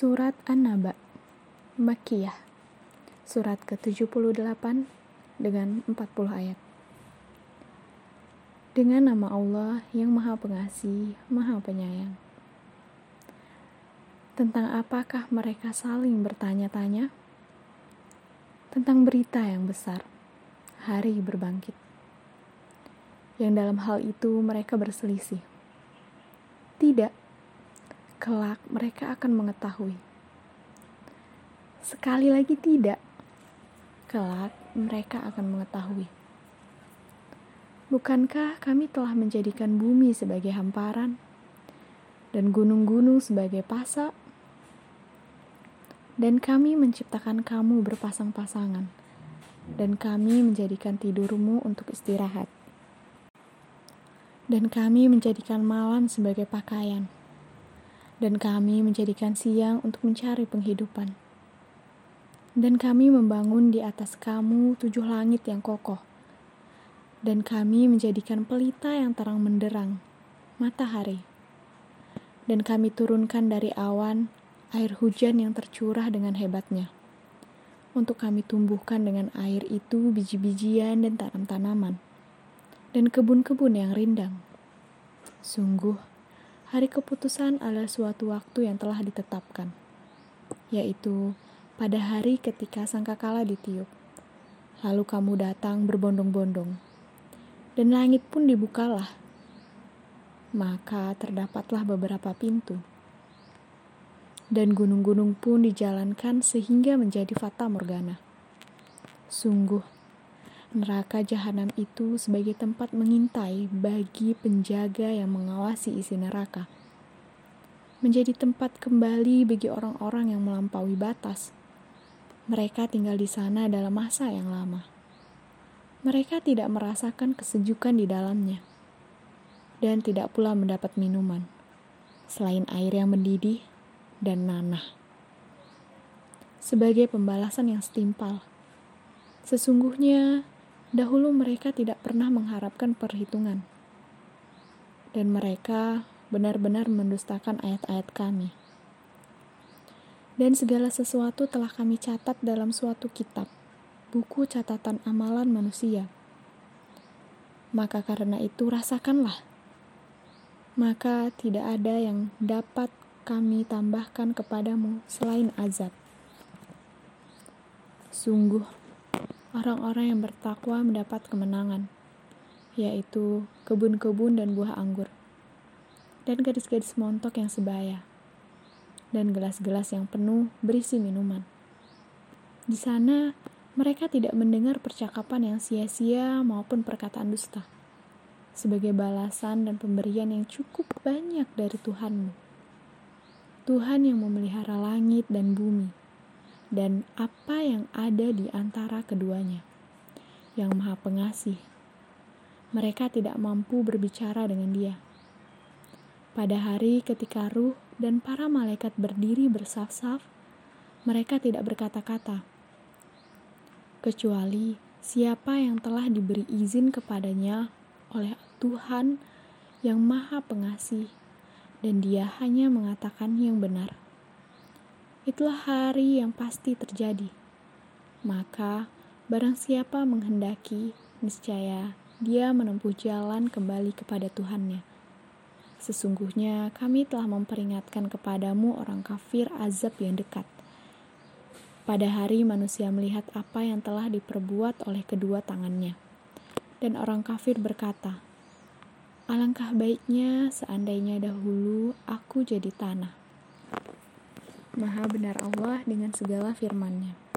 Surat An-Naba Makkiyah. Surat ke-78 dengan 40 ayat. Dengan nama Allah yang maha pengasih, maha penyayang. Tentang apakah mereka saling bertanya-tanya? Tentang berita yang besar, hari berbangkit. Yang dalam hal itu mereka berselisih. Tidak kelak mereka akan mengetahui. Sekali lagi tidak, kelak mereka akan mengetahui. Bukankah kami telah menjadikan bumi sebagai hamparan dan gunung-gunung sebagai pasak? Dan kami menciptakan kamu berpasang-pasangan, dan kami menjadikan tidurmu untuk istirahat. Dan kami menjadikan malam sebagai pakaian dan kami menjadikan siang untuk mencari penghidupan. Dan kami membangun di atas kamu tujuh langit yang kokoh, dan kami menjadikan pelita yang terang menderang, matahari. Dan kami turunkan dari awan air hujan yang tercurah dengan hebatnya, untuk kami tumbuhkan dengan air itu biji-bijian dan tanam-tanaman, dan kebun-kebun yang rindang. Sungguh, Hari keputusan adalah suatu waktu yang telah ditetapkan, yaitu pada hari ketika sangkakala ditiup. Lalu kamu datang berbondong-bondong, dan langit pun dibukalah. Maka terdapatlah beberapa pintu, dan gunung-gunung pun dijalankan sehingga menjadi fata morgana. Sungguh, neraka jahanam itu sebagai tempat mengintai bagi penjaga yang mengawasi isi neraka. Menjadi tempat kembali bagi orang-orang yang melampaui batas. Mereka tinggal di sana dalam masa yang lama. Mereka tidak merasakan kesejukan di dalamnya dan tidak pula mendapat minuman selain air yang mendidih dan nanah. Sebagai pembalasan yang setimpal, sesungguhnya Dahulu mereka tidak pernah mengharapkan perhitungan. Dan mereka benar-benar mendustakan ayat-ayat kami. Dan segala sesuatu telah kami catat dalam suatu kitab, buku catatan amalan manusia. Maka karena itu rasakanlah. Maka tidak ada yang dapat kami tambahkan kepadamu selain azab. Sungguh, orang-orang yang bertakwa mendapat kemenangan, yaitu kebun-kebun dan buah anggur, dan gadis-gadis montok yang sebaya, dan gelas-gelas yang penuh berisi minuman. Di sana, mereka tidak mendengar percakapan yang sia-sia maupun perkataan dusta, sebagai balasan dan pemberian yang cukup banyak dari Tuhanmu. Tuhan yang memelihara langit dan bumi, dan apa yang ada di antara keduanya, yang Maha Pengasih. Mereka tidak mampu berbicara dengan Dia. Pada hari ketika ruh dan para malaikat berdiri bersaf-saf, mereka tidak berkata-kata, kecuali siapa yang telah diberi izin kepadanya oleh Tuhan yang Maha Pengasih, dan Dia hanya mengatakan yang benar itulah hari yang pasti terjadi. Maka, barang siapa menghendaki, niscaya dia menempuh jalan kembali kepada Tuhannya. Sesungguhnya kami telah memperingatkan kepadamu orang kafir azab yang dekat. Pada hari manusia melihat apa yang telah diperbuat oleh kedua tangannya. Dan orang kafir berkata, Alangkah baiknya seandainya dahulu aku jadi tanah. Maha benar Allah dengan segala firman-Nya.